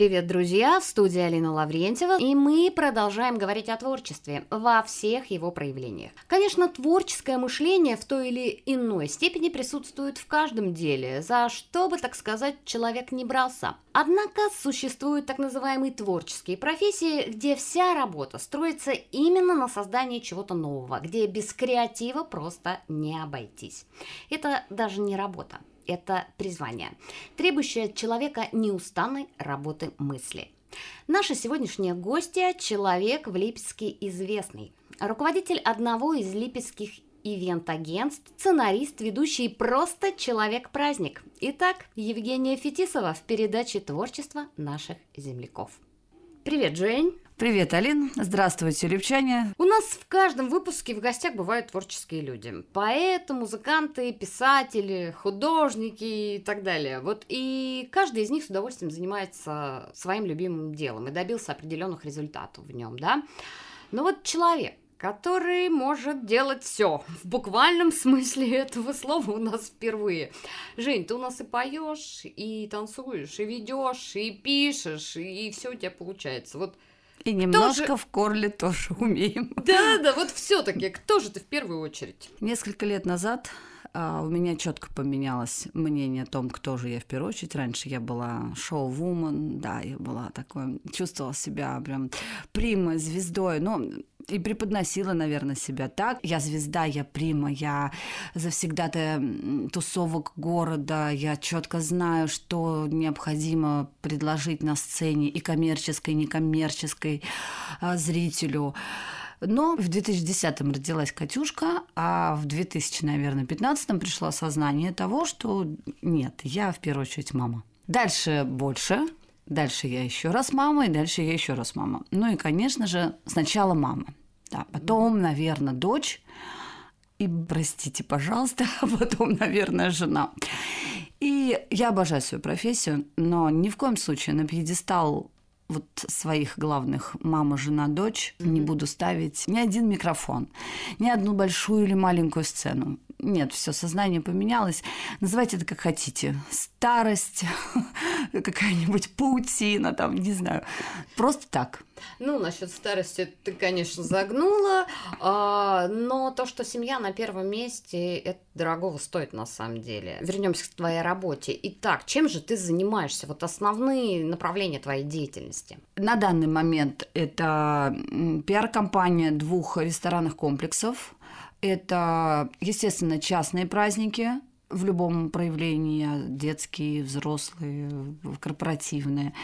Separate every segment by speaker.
Speaker 1: Привет, друзья! В студии Алина Лаврентьева, и мы продолжаем говорить о творчестве во всех его проявлениях. Конечно, творческое мышление в той или иной степени присутствует в каждом деле, за что бы, так сказать, человек не брался. Однако существуют так называемые творческие профессии, где вся работа строится именно на создании чего-то нового, где без креатива просто не обойтись. Это даже не работа, это призвание, требующее от человека неустанной работы мысли. Наша сегодняшняя гостья – человек в Липецке известный, руководитель одного из липецких ивент-агентств, сценарист, ведущий просто человек-праздник. Итак, Евгения Фетисова в передаче «Творчество наших земляков». Привет, Жень.
Speaker 2: Привет, Алин. Здравствуйте, липчане.
Speaker 1: У нас в каждом выпуске в гостях бывают творческие люди. Поэты, музыканты, писатели, художники и так далее. Вот и каждый из них с удовольствием занимается своим любимым делом и добился определенных результатов в нем, да. Но вот человек, который может делать все. В буквальном смысле этого слова у нас впервые. Жень, ты у нас и поешь, и танцуешь, и ведешь, и пишешь, и все у тебя получается. Вот
Speaker 2: и немножко же... в корле тоже умеем.
Speaker 1: Да, да, вот все-таки кто же ты в первую очередь?
Speaker 2: Несколько лет назад а, у меня четко поменялось мнение о том, кто же я в первую очередь. Раньше я была шоу-вумен, да, я была такой, чувствовала себя прям примой, звездой. Но и преподносила, наверное, себя так. Я звезда, я прима, я завсегда-то тусовок города, я четко знаю, что необходимо предложить на сцене и коммерческой, и некоммерческой а, зрителю. Но в 2010-м родилась Катюшка, а в 2000, наверное, 15-м пришло осознание того, что нет, я в первую очередь мама. Дальше больше, Дальше я еще раз мама, и дальше я еще раз мама. Ну и, конечно же, сначала мама. Да, потом, наверное, дочь. И, простите, пожалуйста, а потом, наверное, жена. И я обожаю свою профессию, но ни в коем случае на пьедестал вот своих главных мама, жена, дочь mm-hmm. не буду ставить ни один микрофон, ни одну большую или маленькую сцену. Нет, все сознание поменялось. Называйте это как хотите. Старость, какая-нибудь паутина, там, не знаю. Просто так.
Speaker 1: Ну, насчет старости ты, конечно, загнула, а, но то, что семья на первом месте, это дорогого стоит на самом деле. Вернемся к твоей работе. Итак, чем же ты занимаешься? Вот основные направления твоей деятельности.
Speaker 2: На данный момент это пиар-компания двух ресторанных комплексов это, естественно, частные праздники, в любом проявлении, детские, взрослые, корпоративные.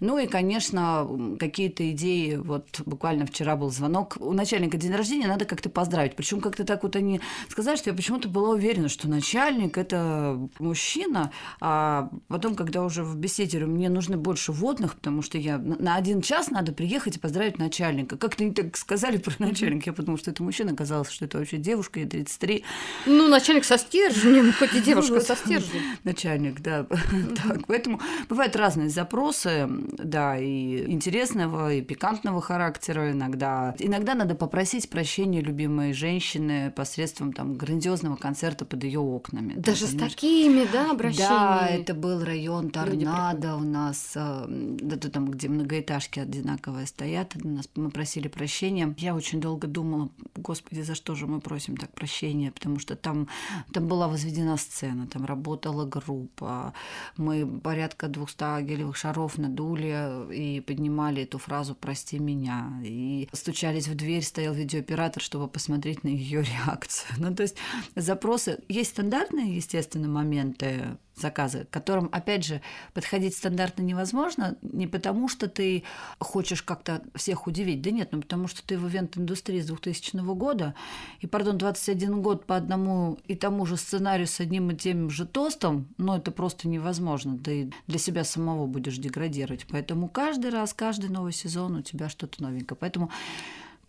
Speaker 2: Ну и, конечно, какие-то идеи. Вот буквально вчера был звонок. У начальника день рождения надо как-то поздравить. Причем как-то так вот они сказали, что я почему-то была уверена, что начальник – это мужчина. А потом, когда уже в беседе мне нужно больше водных, потому что я на один час надо приехать и поздравить начальника. Как-то они так сказали про начальника. Я подумала, что это мужчина. Оказалось, что это вообще девушка, ей 33.
Speaker 1: Ну, начальник со стержнем, хоть и девушка со стержнем.
Speaker 2: Начальник, да. так, поэтому бывают разные запросы, да, и интересного, и пикантного характера иногда. Иногда надо попросить прощения любимой женщины посредством там грандиозного концерта под ее окнами.
Speaker 1: Даже с такими, да, обращениями?
Speaker 2: Да, это был район Торнадо у нас, э, да, там, где многоэтажки одинаковые стоят. Мы просили прощения. Я очень долго думала, господи, за что же мы просим так прощения, потому что там, там была возведена сцена, там работала группа, мы порядка 200 гелевых шаров надули и поднимали эту фразу «прости меня», и стучались в дверь, стоял видеооператор, чтобы посмотреть на ее реакцию. Ну, то есть запросы... Есть стандартные, естественно, моменты заказы, к которым, опять же, подходить стандартно невозможно, не потому что ты хочешь как-то всех удивить, да нет, ну потому что ты в ивент-индустрии с 2000 года, и, пардон, 21 год по одному и тому же сценарию с одним и тем же тостом, ну это просто невозможно, ты для себя самого будешь деградировать, поэтому каждый раз, каждый новый сезон у тебя что-то новенькое, поэтому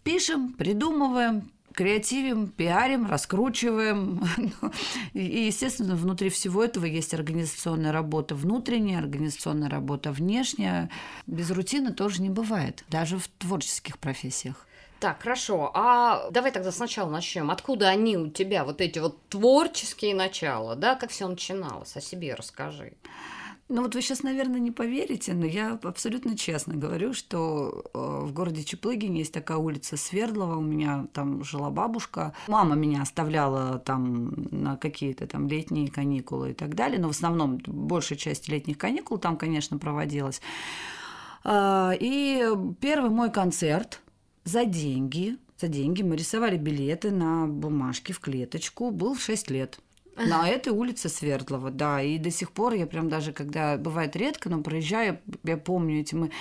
Speaker 2: пишем, придумываем, креативим, пиарим, раскручиваем. И, естественно, внутри всего этого есть организационная работа внутренняя, организационная работа внешняя. Без рутины тоже не бывает, даже в творческих профессиях.
Speaker 1: Так, хорошо. А давай тогда сначала начнем. Откуда они у тебя, вот эти вот творческие начала, да, как все начиналось? О себе расскажи.
Speaker 2: Ну вот вы сейчас, наверное, не поверите, но я абсолютно честно говорю, что э, в городе Чеплыгин есть такая улица Свердлова, у меня там жила бабушка. Мама меня оставляла там на какие-то там летние каникулы и так далее, но в основном большая часть летних каникул там, конечно, проводилась. А, и первый мой концерт за деньги, за деньги мы рисовали билеты на бумажке в клеточку, был в 6 лет. На этой улице Свердлова, да. И до сих пор я прям даже, когда бывает редко, но проезжаю, я помню эти мы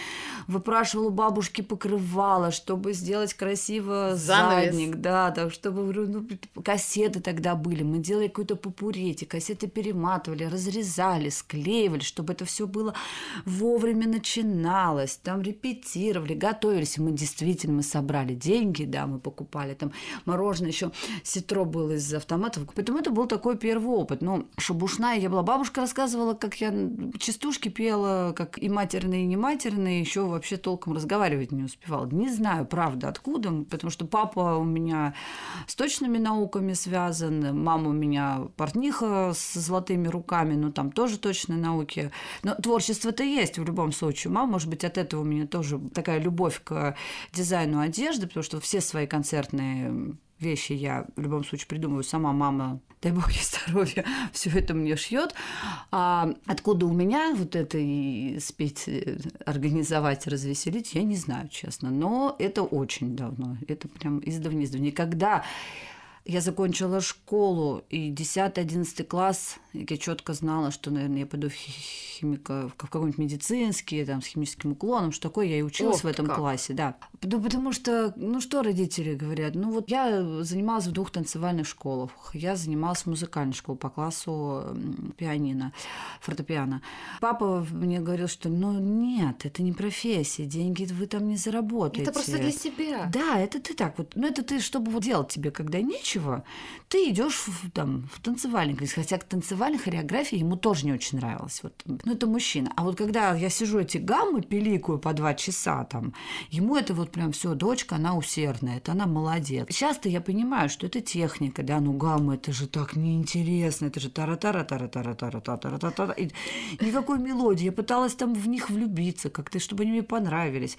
Speaker 2: выпрашивала у бабушки покрывало, чтобы сделать красиво Занавес. задник, да, так чтобы ну, кассеты тогда были, мы делали какой-то попурети, кассеты перематывали, разрезали, склеивали, чтобы это все было вовремя начиналось, там репетировали, готовились, мы действительно мы собрали деньги, да, мы покупали там мороженое, еще ситро было из автоматов, поэтому это был такой первый опыт. Ну, шабушная я была. Бабушка рассказывала, как я частушки пела, как и матерные, и не матерные, еще вообще толком разговаривать не успевала. Не знаю, правда, откуда, потому что папа у меня с точными науками связан, мама у меня портниха с золотыми руками, но там тоже точные науки. Но творчество-то есть в любом случае. Мама, может быть, от этого у меня тоже такая любовь к дизайну одежды, потому что все свои концертные вещи я в любом случае придумываю сама мама дай бог ей здоровья, все это мне шьет. А откуда у меня вот это и спеть, э, организовать, развеселить, я не знаю, честно. Но это очень давно. Это прям издавна-издавна. Никогда я закончила школу, и 10-11 класс, я четко знала, что, наверное, я пойду в химика, в какой-нибудь медицинский, там, с химическим уклоном, что такое, я и училась О, в этом как. классе, да. Ну, потому что, ну, что родители говорят? Ну, вот я занималась в двух танцевальных школах, я занималась в музыкальной школе по классу пианино, фортепиано. Папа мне говорил, что, ну, нет, это не профессия, деньги вы там не заработаете.
Speaker 1: Это просто для себя.
Speaker 2: Да, это ты так вот, ну, это ты, чтобы вот делать тебе, когда нечего, нечего, ты идешь в, там, в танцевальный хотя к танцевальной хореографии ему тоже не очень нравилось. Вот, ну, это мужчина. А вот когда я сижу эти гаммы пиликаю по два часа, там, ему это вот прям все, дочка, она усердная, это она молодец. Часто я понимаю, что это техника, да, ну гаммы, это же так неинтересно, это же тара тара тара тара тара тара тара тара тара Никакой мелодии. Я пыталась там в них влюбиться как-то, чтобы они мне понравились.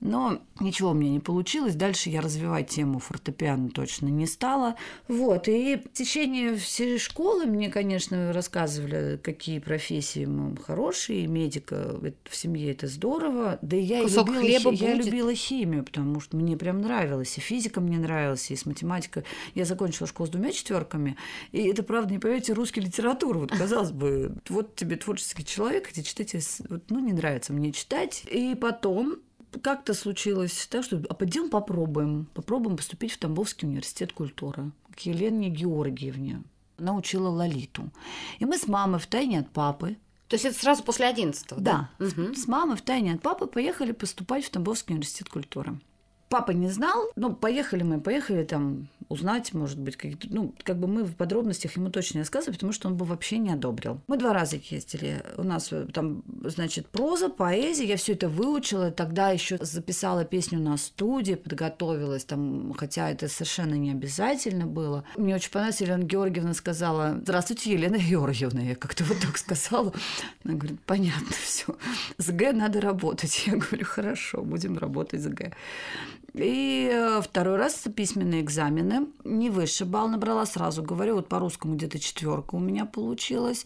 Speaker 2: Но ничего у меня не получилось. Дальше я развивать тему фортепиано точно не стала. Вот, и в течение всей школы мне, конечно, рассказывали, какие профессии хорошие, медика в семье это здорово. Да и я,
Speaker 1: Кусок
Speaker 2: любила,
Speaker 1: хлеба
Speaker 2: я
Speaker 1: будет.
Speaker 2: любила химию, потому что мне прям нравилось, и физика мне нравилась, и с математикой. Я закончила школу с двумя четверками, и это, правда, не поверите, русский литература. Вот, казалось бы, вот тебе творческий человек, эти читайте, вот, ну, не нравится мне читать. И потом как-то случилось так, что а пойдем попробуем. Попробуем поступить в Тамбовский университет культуры к Елене Георгиевне. Она учила Лолиту. И мы с мамой в тайне от папы
Speaker 1: то есть это сразу после 11
Speaker 2: да? Да. Угу. С мамой в тайне от папы поехали поступать в Тамбовский университет культуры. Папа не знал, ну, поехали мы, поехали там узнать, может быть, какие-то... Ну, как бы мы в подробностях ему точно не рассказывали, потому что он бы вообще не одобрил. Мы два раза ездили. У нас э, там, значит, проза, поэзия. Я все это выучила. Тогда еще записала песню на студии, подготовилась там, хотя это совершенно не обязательно было. Мне очень понравилось, Елена Георгиевна сказала, здравствуйте, Елена Георгиевна. Я как-то вот так сказала. Она говорит, понятно все. С Г надо работать. Я говорю, хорошо, будем работать с Г. И э, второй раз письменные экзамены. Не высший балл набрала, сразу говорю. Вот по русскому где-то четверка у меня получилась.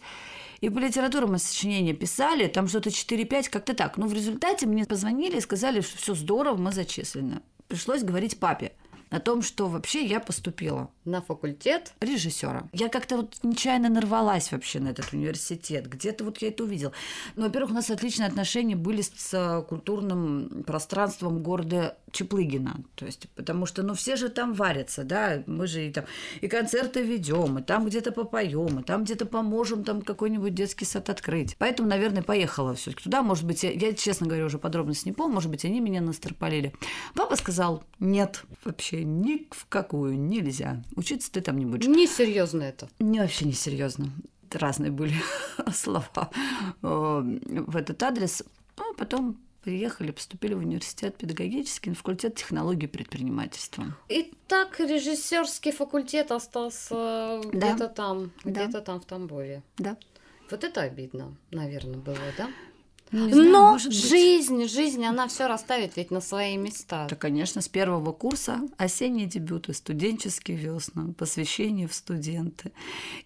Speaker 2: И по литературе мы сочинения писали, там что-то 4-5, как-то так. Но в результате мне позвонили и сказали, что все здорово, мы зачислены. Пришлось говорить папе о том, что вообще я поступила.
Speaker 1: На факультет?
Speaker 2: Режиссера. Я как-то вот нечаянно нарвалась вообще на этот университет. Где-то вот я это увидела. Ну, во-первых, у нас отличные отношения были с культурным пространством города Чеплыгина. То есть, потому что, ну, все же там варятся, да, мы же и там и концерты ведем, и там где-то попоем, и там где-то поможем там какой-нибудь детский сад открыть. Поэтому, наверное, поехала все таки туда. Может быть, я, я, честно говоря, уже подробности не помню, может быть, они меня настропалили. Папа сказал, нет, вообще ни в какую нельзя. Учиться ты там не будешь.
Speaker 1: Несерьезно это.
Speaker 2: Не, вообще несерьезно. Разные были слова э, в этот адрес. Ну, а потом приехали, поступили в университет педагогический, на факультет технологии предпринимательства.
Speaker 1: И так режиссерский факультет остался да. где-то там, где-то там в Тамбове.
Speaker 2: Да.
Speaker 1: Вот это обидно, наверное, было, да?
Speaker 2: Не знаю,
Speaker 1: Но жизнь, жизнь, она все расставит ведь на свои места.
Speaker 2: Да, конечно, с первого курса осенние дебюты, студенческие весна, посвящение в студенты.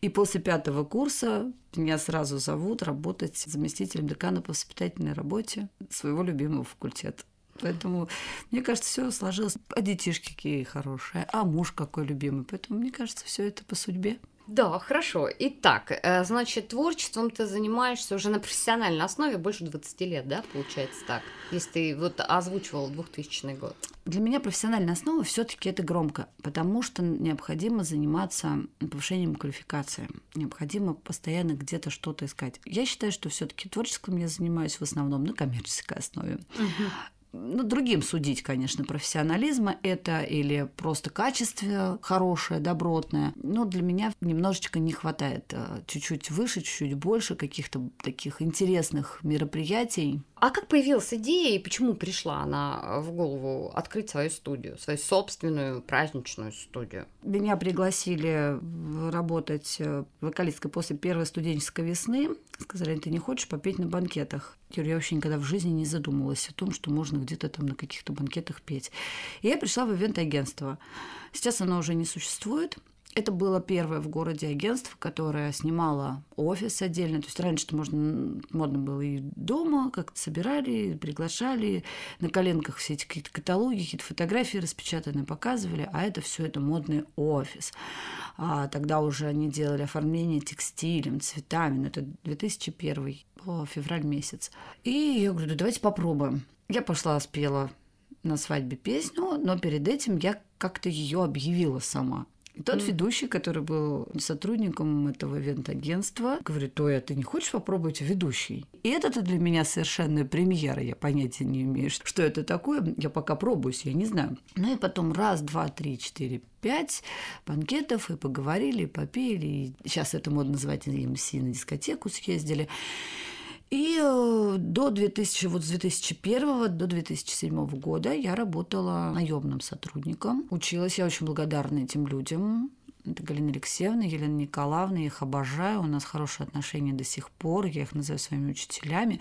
Speaker 2: И после пятого курса меня сразу зовут работать заместителем декана по воспитательной работе своего любимого факультета. Поэтому, мне кажется, все сложилось. А детишки какие хорошие, а муж какой любимый. Поэтому, мне кажется, все это по судьбе.
Speaker 1: Да, хорошо. Итак, э, значит, творчеством ты занимаешься уже на профессиональной основе больше 20 лет, да, получается так? Если ты вот озвучивал 2000 год.
Speaker 2: Для меня профессиональная основа все-таки это громко, потому что необходимо заниматься повышением квалификации, необходимо постоянно где-то что-то искать. Я считаю, что все-таки творчеством я занимаюсь в основном на коммерческой основе. Ну, другим судить, конечно, профессионализма это или просто качество хорошее, добротное. Но для меня немножечко не хватает э, чуть-чуть выше, чуть-чуть больше каких-то таких интересных мероприятий.
Speaker 1: А как появилась идея и почему пришла она в голову открыть свою студию, свою собственную праздничную студию?
Speaker 2: Меня пригласили работать э, вокалисткой после первой студенческой весны. Сказали, ты не хочешь попеть на банкетах? Говорю, я вообще никогда в жизни не задумывалась о том, что можно где-то там на каких-то банкетах петь. И я пришла в ивент-агентство. Сейчас оно уже не существует. Это было первое в городе агентство, которое снимало офис отдельно. То есть раньше-то можно, модно было и дома, как-то собирали, приглашали, на коленках все эти какие-то каталоги, какие-то фотографии распечатанные показывали, а это все это модный офис. А тогда уже они делали оформление текстилем, цветами, ну, это 2001 февраль месяц. И я говорю, да давайте попробуем. Я пошла, спела на свадьбе песню, но перед этим я как-то ее объявила сама. И тот mm. ведущий, который был сотрудником этого ивент-агентства, говорит, ой, а ты не хочешь попробовать ведущий? И это для меня совершенно премьера, я понятия не имею, что это такое, я пока пробуюсь, я не знаю. Ну и потом раз, два, три, четыре, пять банкетов, и поговорили, и попели, и сейчас это модно называть EMC, на дискотеку съездили. И э, до 2000, вот с 2001 до 2007 года я работала наемным сотрудником. Училась, я очень благодарна этим людям. Это Галина Алексеевна, Елена Николаевна, я их обожаю, у нас хорошие отношения до сих пор, я их называю своими учителями.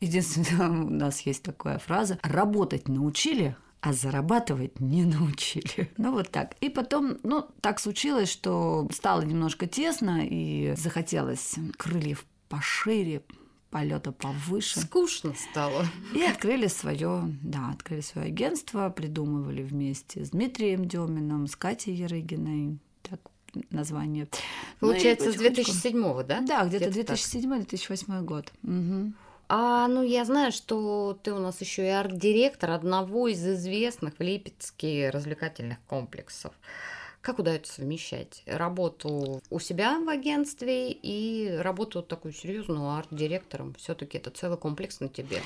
Speaker 2: Единственное, у нас есть такая фраза «работать научили, а зарабатывать не научили. Ну вот так. И потом, ну, так случилось, что стало немножко тесно и захотелось крыльев пошире, полета повыше.
Speaker 1: Скучно стало.
Speaker 2: И открыли свое, да, открыли свое агентство, придумывали вместе с Дмитрием Деминым, с Катей Ярыгиной, так название.
Speaker 1: Получается, ну, с 2007 да?
Speaker 2: Да, где-то где 2007-2008 год. Угу.
Speaker 1: А, ну, я знаю, что ты у нас еще и арт-директор одного из известных в Липецке развлекательных комплексов. Как удается совмещать работу у себя в агентстве и работу такую серьезную арт-директором? Все-таки это целый комплекс на тебе.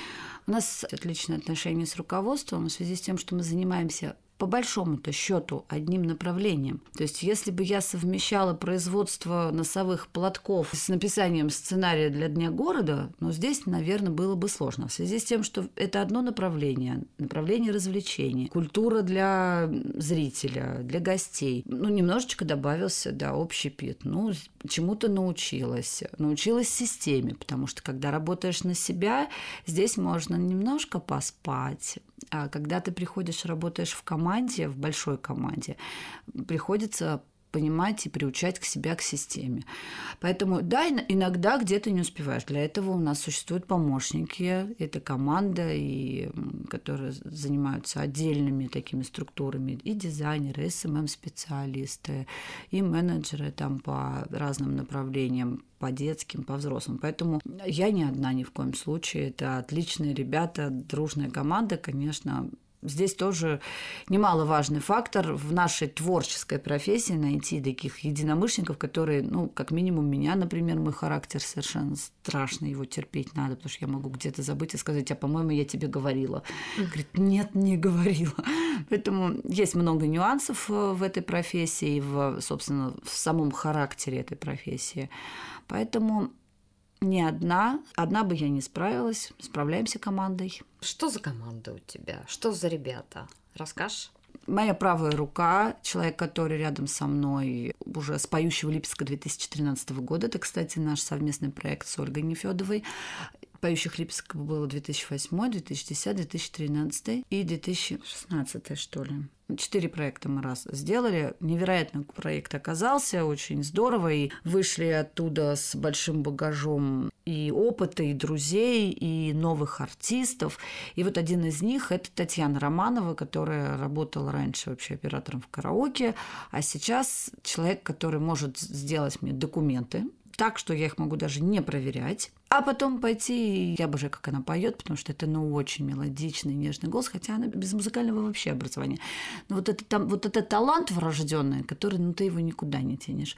Speaker 2: У нас отличные отношения с руководством в связи с тем, что мы занимаемся по большому-то счету одним направлением. То есть, если бы я совмещала производство носовых платков с написанием сценария для Дня города, ну, здесь, наверное, было бы сложно. В связи с тем, что это одно направление, направление развлечений, культура для зрителя, для гостей. Ну, немножечко добавился, да, общий пит. Ну, чему-то научилась. Научилась системе, потому что, когда работаешь на себя, здесь можно немножко поспать, а когда ты приходишь, работаешь в команде, в большой команде, приходится понимать и приучать к себя к системе. Поэтому, да, иногда где-то не успеваешь. Для этого у нас существуют помощники. Это команда, и, которые занимаются отдельными такими структурами. И дизайнеры, и СММ-специалисты, и менеджеры там по разным направлениям по детским, по взрослым. Поэтому я не одна ни в коем случае. Это отличные ребята, дружная команда, конечно, Здесь тоже немаловажный фактор в нашей творческой профессии найти таких единомышленников, которые, ну, как минимум меня, например, мой характер совершенно страшный, его терпеть надо, потому что я могу где-то забыть и сказать, а по-моему, я тебе говорила. Говорит, нет, не говорила. Поэтому есть много нюансов э, в этой профессии, в, собственно, в самом характере этой профессии. Поэтому не одна. Одна бы я не справилась. Справляемся командой.
Speaker 1: Что за команда у тебя? Что за ребята? Расскажешь?
Speaker 2: Моя правая рука, человек, который рядом со мной уже с поющего Липецка 2013 года. Это, кстати, наш совместный проект с Ольгой Нефедовой. Поющих Липецк было 2008, 2010, 2013 и 2016, что ли. Четыре проекта мы раз сделали. Невероятный проект оказался, очень здорово. И вышли оттуда с большим багажом и опыта, и друзей, и новых артистов. И вот один из них – это Татьяна Романова, которая работала раньше вообще оператором в караоке, а сейчас человек, который может сделать мне документы так, что я их могу даже не проверять. А потом пойти, я обожаю, как она поет, потому что это, ну, очень мелодичный, нежный голос, хотя она без музыкального вообще образования. Но вот это, там, вот это талант врожденный, который, ну, ты его никуда не тянешь.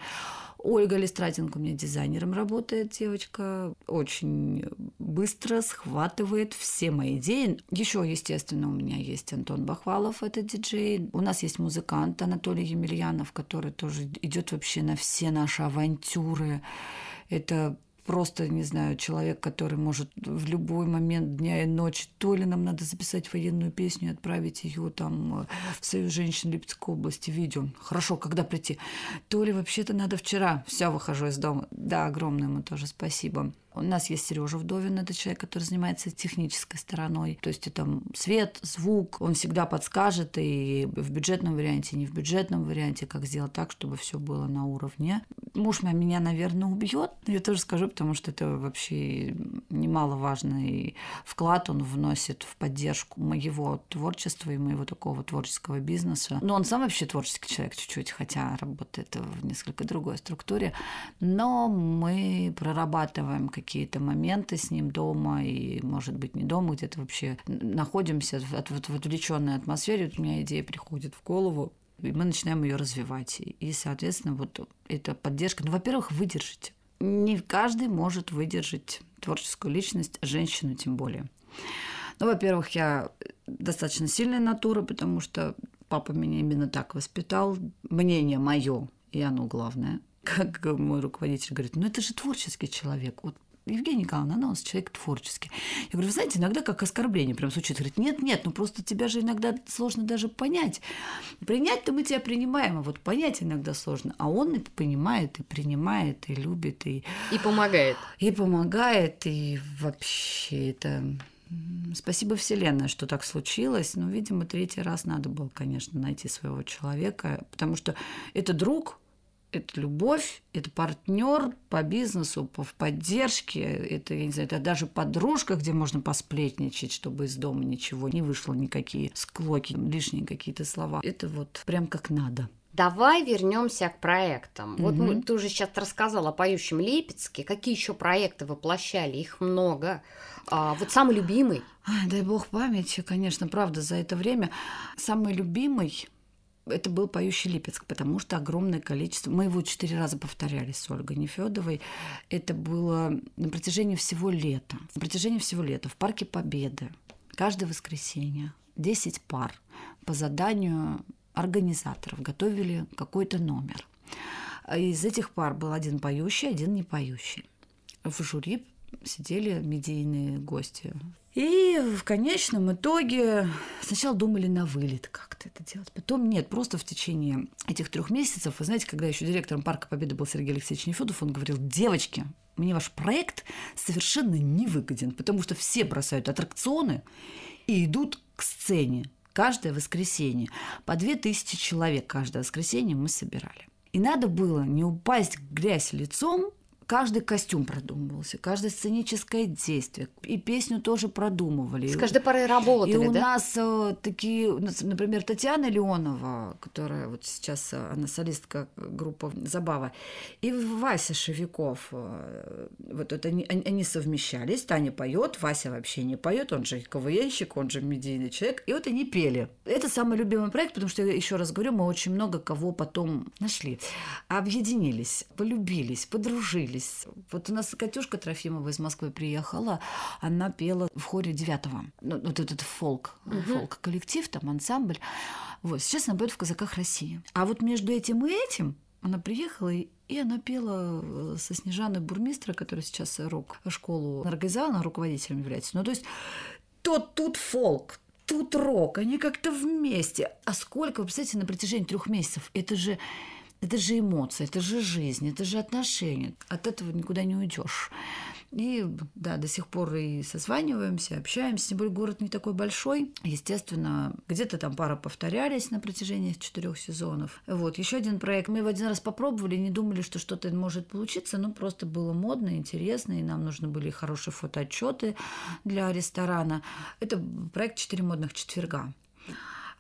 Speaker 2: Ольга Листратенко у меня дизайнером работает, девочка, очень быстро схватывает все мои идеи. Еще, естественно, у меня есть Антон Бахвалов, это диджей. У нас есть музыкант Анатолий Емельянов, который тоже идет вообще на все наши авантюры. Это просто, не знаю, человек, который может в любой момент дня и ночи, то ли нам надо записать военную песню и отправить ее там э, в Союз женщин Липецкой области, видео. Хорошо, когда прийти? То ли вообще-то надо вчера. Все, выхожу из дома. Да, огромное ему тоже спасибо. У нас есть Сережа Вдовин, это человек, который занимается технической стороной. То есть это свет, звук, он всегда подскажет и в бюджетном варианте, и не в бюджетном варианте, как сделать так, чтобы все было на уровне. Муж меня, наверное, убьет. Я тоже скажу, потому что это вообще немаловажный вклад он вносит в поддержку моего творчества и моего такого творческого бизнеса. Но он сам вообще творческий человек чуть-чуть, хотя работает в несколько другой структуре. Но мы прорабатываем какие какие-то моменты с ним дома и, может быть, не дома, где-то вообще находимся в, в, в отвлеченной атмосфере. Вот у меня идея приходит в голову, и мы начинаем ее развивать. И, соответственно, вот эта поддержка, ну, во-первых, выдержите. Не каждый может выдержать творческую личность, женщину тем более. Ну, во-первых, я достаточно сильная натура, потому что папа меня именно так воспитал. Мнение мое, и оно главное. Как мой руководитель говорит, ну это же творческий человек. Вот Евгения Николаевна, она у нас человек творческий. Я говорю, вы знаете, иногда как оскорбление прям звучит. Говорит, нет, нет, ну просто тебя же иногда сложно даже понять. Принять-то мы тебя принимаем, а вот понять иногда сложно. А он и понимает, и принимает, и любит, и...
Speaker 1: И помогает.
Speaker 2: И помогает, и вообще это... Спасибо Вселенной, что так случилось. Но, видимо, третий раз надо было, конечно, найти своего человека, потому что это друг, это любовь, это партнер по бизнесу, по, в поддержке, это, я не знаю, это даже подружка, где можно посплетничать, чтобы из дома ничего не вышло, никакие склоки, лишние какие-то слова. Это вот прям как надо.
Speaker 1: Давай вернемся к проектам. Mm-hmm. Вот мы, ты уже сейчас рассказала о поющем Липецке. Какие еще проекты воплощали? Их много. А, вот самый любимый.
Speaker 2: Ай, дай бог памяти, конечно, правда, за это время. Самый любимый это был поющий Липецк, потому что огромное количество... Мы его четыре раза повторяли с Ольгой Нефедовой. Это было на протяжении всего лета. На протяжении всего лета в Парке Победы. Каждое воскресенье 10 пар по заданию организаторов готовили какой-то номер. Из этих пар был один поющий, один не поющий. В жюри сидели медийные гости и в конечном итоге сначала думали на вылет как-то это делать. Потом нет, просто в течение этих трех месяцев, вы знаете, когда еще директором Парка Победы был Сергей Алексеевич Нефедов, он говорил, девочки, мне ваш проект совершенно не выгоден, потому что все бросают аттракционы и идут к сцене каждое воскресенье. По две тысячи человек каждое воскресенье мы собирали. И надо было не упасть в грязь лицом каждый костюм продумывался, каждое сценическое действие. И песню тоже продумывали.
Speaker 1: С каждой порой работали,
Speaker 2: И у
Speaker 1: да?
Speaker 2: нас э, такие, например, Татьяна Леонова, которая вот сейчас, э, она солистка группы «Забава», и Вася Шевиков. Э, вот это они, они совмещались. Таня поет, Вася вообще не поет, он же КВНщик, он же медийный человек. И вот они пели. Это самый любимый проект, потому что, еще раз говорю, мы очень много кого потом нашли. Объединились, полюбились, подружились общались. Вот у нас Катюшка Трофимова из Москвы приехала, она пела в хоре девятого. Ну, вот этот фолк, угу. фолк-коллектив, там ансамбль. Вот, сейчас она поет в «Казаках России». А вот между этим и этим она приехала и и она пела э, со Снежаной Бурмистра, которая сейчас рок-школу организовала, она руководителем является. Ну, то есть тот тут фолк, тут рок, они как-то вместе. А сколько, вы представляете, на протяжении трех месяцев? Это же это же эмоции, это же жизнь, это же отношения. От этого никуда не уйдешь. И да, до сих пор и созваниваемся, общаемся. Тем более город не такой большой. Естественно, где-то там пара повторялись на протяжении четырех сезонов. Вот, еще один проект. Мы его один раз попробовали, не думали, что что-то может получиться, но просто было модно, интересно, и нам нужны были хорошие фотоотчеты для ресторана. Это проект «Четыре модных четверга».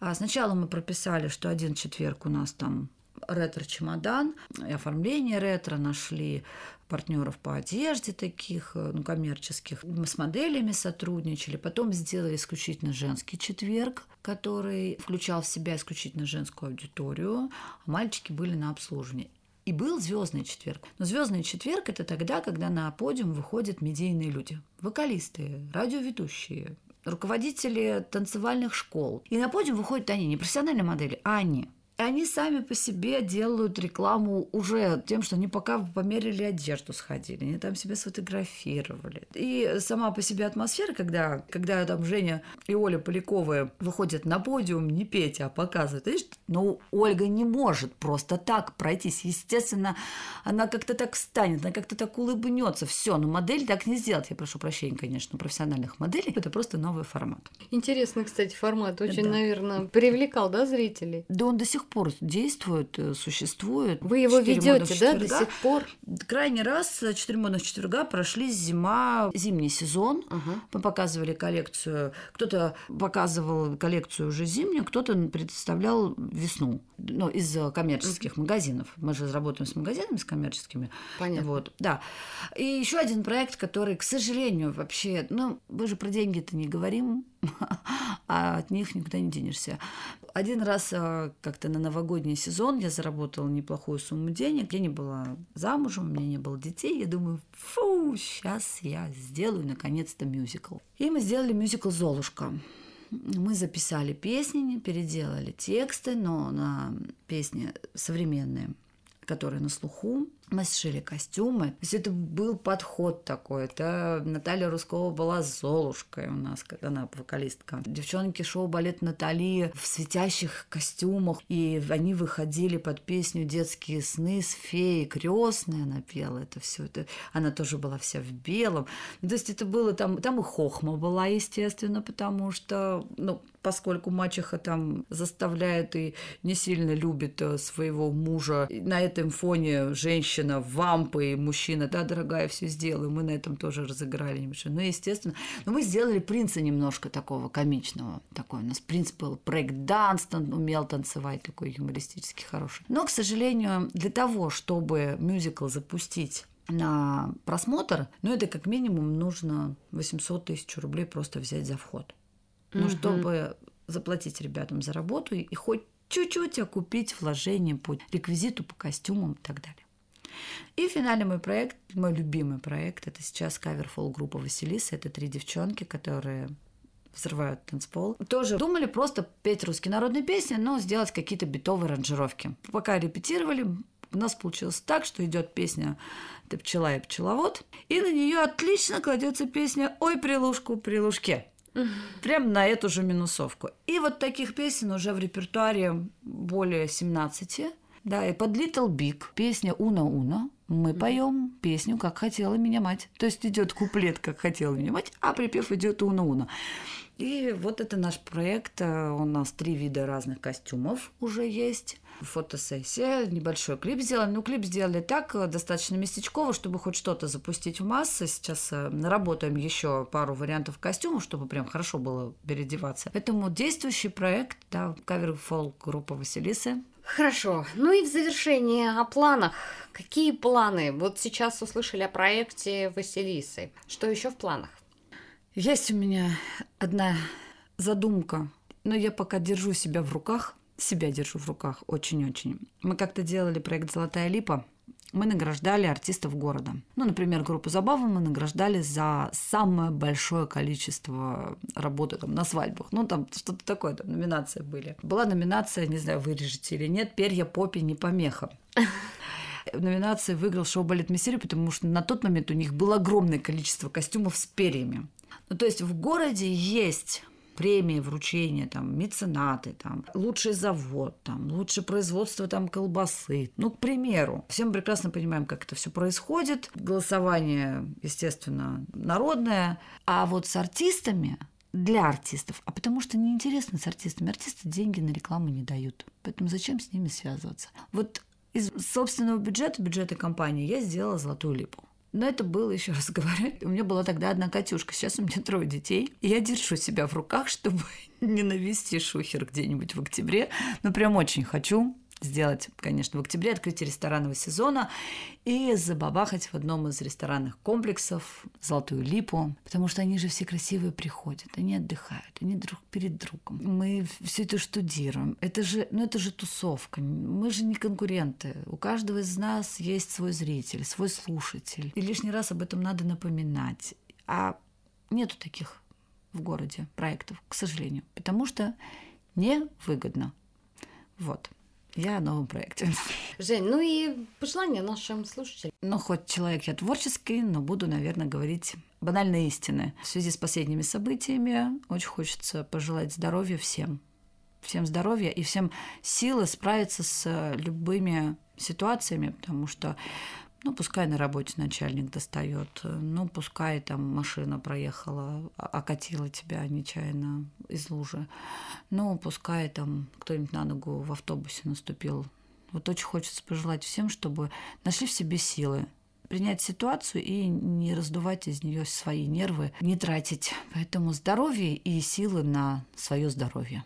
Speaker 2: А сначала мы прописали, что один четверг у нас там ретро-чемодан, и оформление ретро, нашли партнеров по одежде таких, э, ну, коммерческих. Мы с моделями сотрудничали. Потом сделали исключительно женский четверг, который включал в себя исключительно женскую аудиторию, а мальчики были на обслуживании. И был звездный четверг. Но звездный четверг это тогда, когда на подиум выходят медийные люди. Вокалисты, радиоведущие, руководители танцевальных школ. И на подиум выходят они, не профессиональные модели, а они. Они сами по себе делают рекламу уже тем, что они пока померили одежду, сходили, они там себя сфотографировали. И сама по себе атмосфера, когда, когда там Женя и Оля Поляковы выходят на подиум, не петь, а показывают. Видишь, ну, Ольга не может просто так пройтись. Естественно, она как-то так встанет, она как-то так улыбнется. Все, но модель так не сделать. Я прошу прощения, конечно, профессиональных моделей. Это просто новый формат.
Speaker 1: Интересный, кстати, формат. Очень, да. наверное, привлекал, да, зрителей?
Speaker 2: Да он до сих пор действует, э, существует.
Speaker 1: Вы его ведете, да, до сих пор?
Speaker 2: Крайний раз э, четыре модных четверга прошли зима, зимний сезон. Угу. Мы показывали коллекцию. Кто-то показывал коллекцию уже зимнюю, кто-то представлял весну. Ну, из э, коммерческих угу. магазинов. Мы же работаем с магазинами, с коммерческими.
Speaker 1: Понятно.
Speaker 2: Вот, да. И еще один проект, который, к сожалению, вообще, ну, мы же про деньги-то не говорим, а от них никуда не денешься. Один раз а, как-то на новогодний сезон я заработала неплохую сумму денег. Я не была замужем, у меня не было детей. Я думаю, фу, сейчас я сделаю наконец-то мюзикл. И мы сделали мюзикл «Золушка». Мы записали песни, переделали тексты, но на песни современные, которые на слуху. Мы сшили костюмы. То есть это был подход такой. Это Наталья Рускова была Золушкой у нас, когда она вокалистка. Девчонки шоу балет Натали в светящих костюмах. И они выходили под песню «Детские сны» с феей крестной. Она пела это все. Это... Она тоже была вся в белом. То есть это было там... Там и хохма была, естественно, потому что, ну, поскольку мачеха там заставляет и не сильно любит э, своего мужа. На этом фоне женщина вампы, мужчина, да, дорогая, все сделаю. Мы на этом тоже разыграли небольшое. Ну, естественно. Но мы сделали принца немножко такого комичного. Такой у нас принц был брейк-данс, умел танцевать, такой юмористический, хороший. Но, к сожалению, для того, чтобы мюзикл запустить на просмотр, ну, это как минимум нужно 800 тысяч рублей просто взять за вход. Ну, угу. чтобы заплатить ребятам за работу и хоть чуть-чуть окупить вложения по реквизиту, по костюмам и так далее. И финальный мой проект, мой любимый проект, это сейчас каверфол группа Василиса. Это три девчонки, которые взрывают танцпол. Тоже думали просто петь русские народные песни, но сделать какие-то битовые ранжировки. Пока репетировали, у нас получилось так, что идет песня «Ты пчела и пчеловод», и на нее отлично кладется песня «Ой, прилушку, прилушке». Прям на эту же минусовку. И вот таких песен уже в репертуаре более 17. Да, и под Little Big песня Уна Уна мы поем песню «Как хотела меня мать». То есть идет куплет «Как хотела меня мать», а припев идет Уна Уна. И вот это наш проект. У нас три вида разных костюмов уже есть. Фотосессия, небольшой клип сделали. Ну, клип сделали так, достаточно местечково, чтобы хоть что-то запустить в массы. Сейчас э, наработаем еще пару вариантов костюмов, чтобы прям хорошо было переодеваться. Поэтому действующий проект, да, кавер-фолк группа Василисы.
Speaker 1: Хорошо. Ну и в завершение о планах. Какие планы? Вот сейчас услышали о проекте Василисы. Что еще в планах?
Speaker 2: Есть у меня одна задумка, но я пока держу себя в руках. Себя держу в руках очень-очень. Мы как-то делали проект «Золотая липа», мы награждали артистов города. Ну, например, группу Забавы мы награждали за самое большое количество работы там, на свадьбах. Ну, там что-то такое, там номинации были. Была номинация, не знаю, вырежете или нет, «Перья попе не помеха». номинации выиграл шоу «Балет Мессери», потому что на тот момент у них было огромное количество костюмов с перьями. Ну, то есть в городе есть премии, вручения, там, меценаты, там, лучший завод, там, лучшее производство там колбасы. Ну, к примеру, все мы прекрасно понимаем, как это все происходит. Голосование, естественно, народное. А вот с артистами для артистов, а потому что неинтересно с артистами. Артисты деньги на рекламу не дают. Поэтому зачем с ними связываться? Вот из собственного бюджета, бюджета компании, я сделала золотую липу. Но это было, еще раз говорю, у меня была тогда одна Катюшка, сейчас у меня трое детей. И я держу себя в руках, чтобы не навести шухер где-нибудь в октябре. Но прям очень хочу сделать, конечно, в октябре открытие ресторанного сезона и забабахать в одном из ресторанных комплексов Золотую Липу, потому что они же все красивые приходят, они отдыхают, они друг перед другом. Мы все это штудируем. Это же, ну это же тусовка. Мы же не конкуренты. У каждого из нас есть свой зритель, свой слушатель. И лишний раз об этом надо напоминать. А нету таких в городе проектов, к сожалению, потому что невыгодно. Вот. Я о новом проекте.
Speaker 1: Жень, ну и пожелания нашим слушателям.
Speaker 2: Ну, хоть человек я творческий, но буду, наверное, говорить банальные истины. В связи с последними событиями очень хочется пожелать здоровья всем. Всем здоровья и всем силы справиться с любыми ситуациями, потому что ну, пускай на работе начальник достает, ну, пускай там машина проехала, окатила тебя нечаянно из лужи, ну, пускай там кто-нибудь на ногу в автобусе наступил. Вот очень хочется пожелать всем, чтобы нашли в себе силы, принять ситуацию и не раздувать из нее свои нервы, не тратить. Поэтому здоровье и силы на свое здоровье.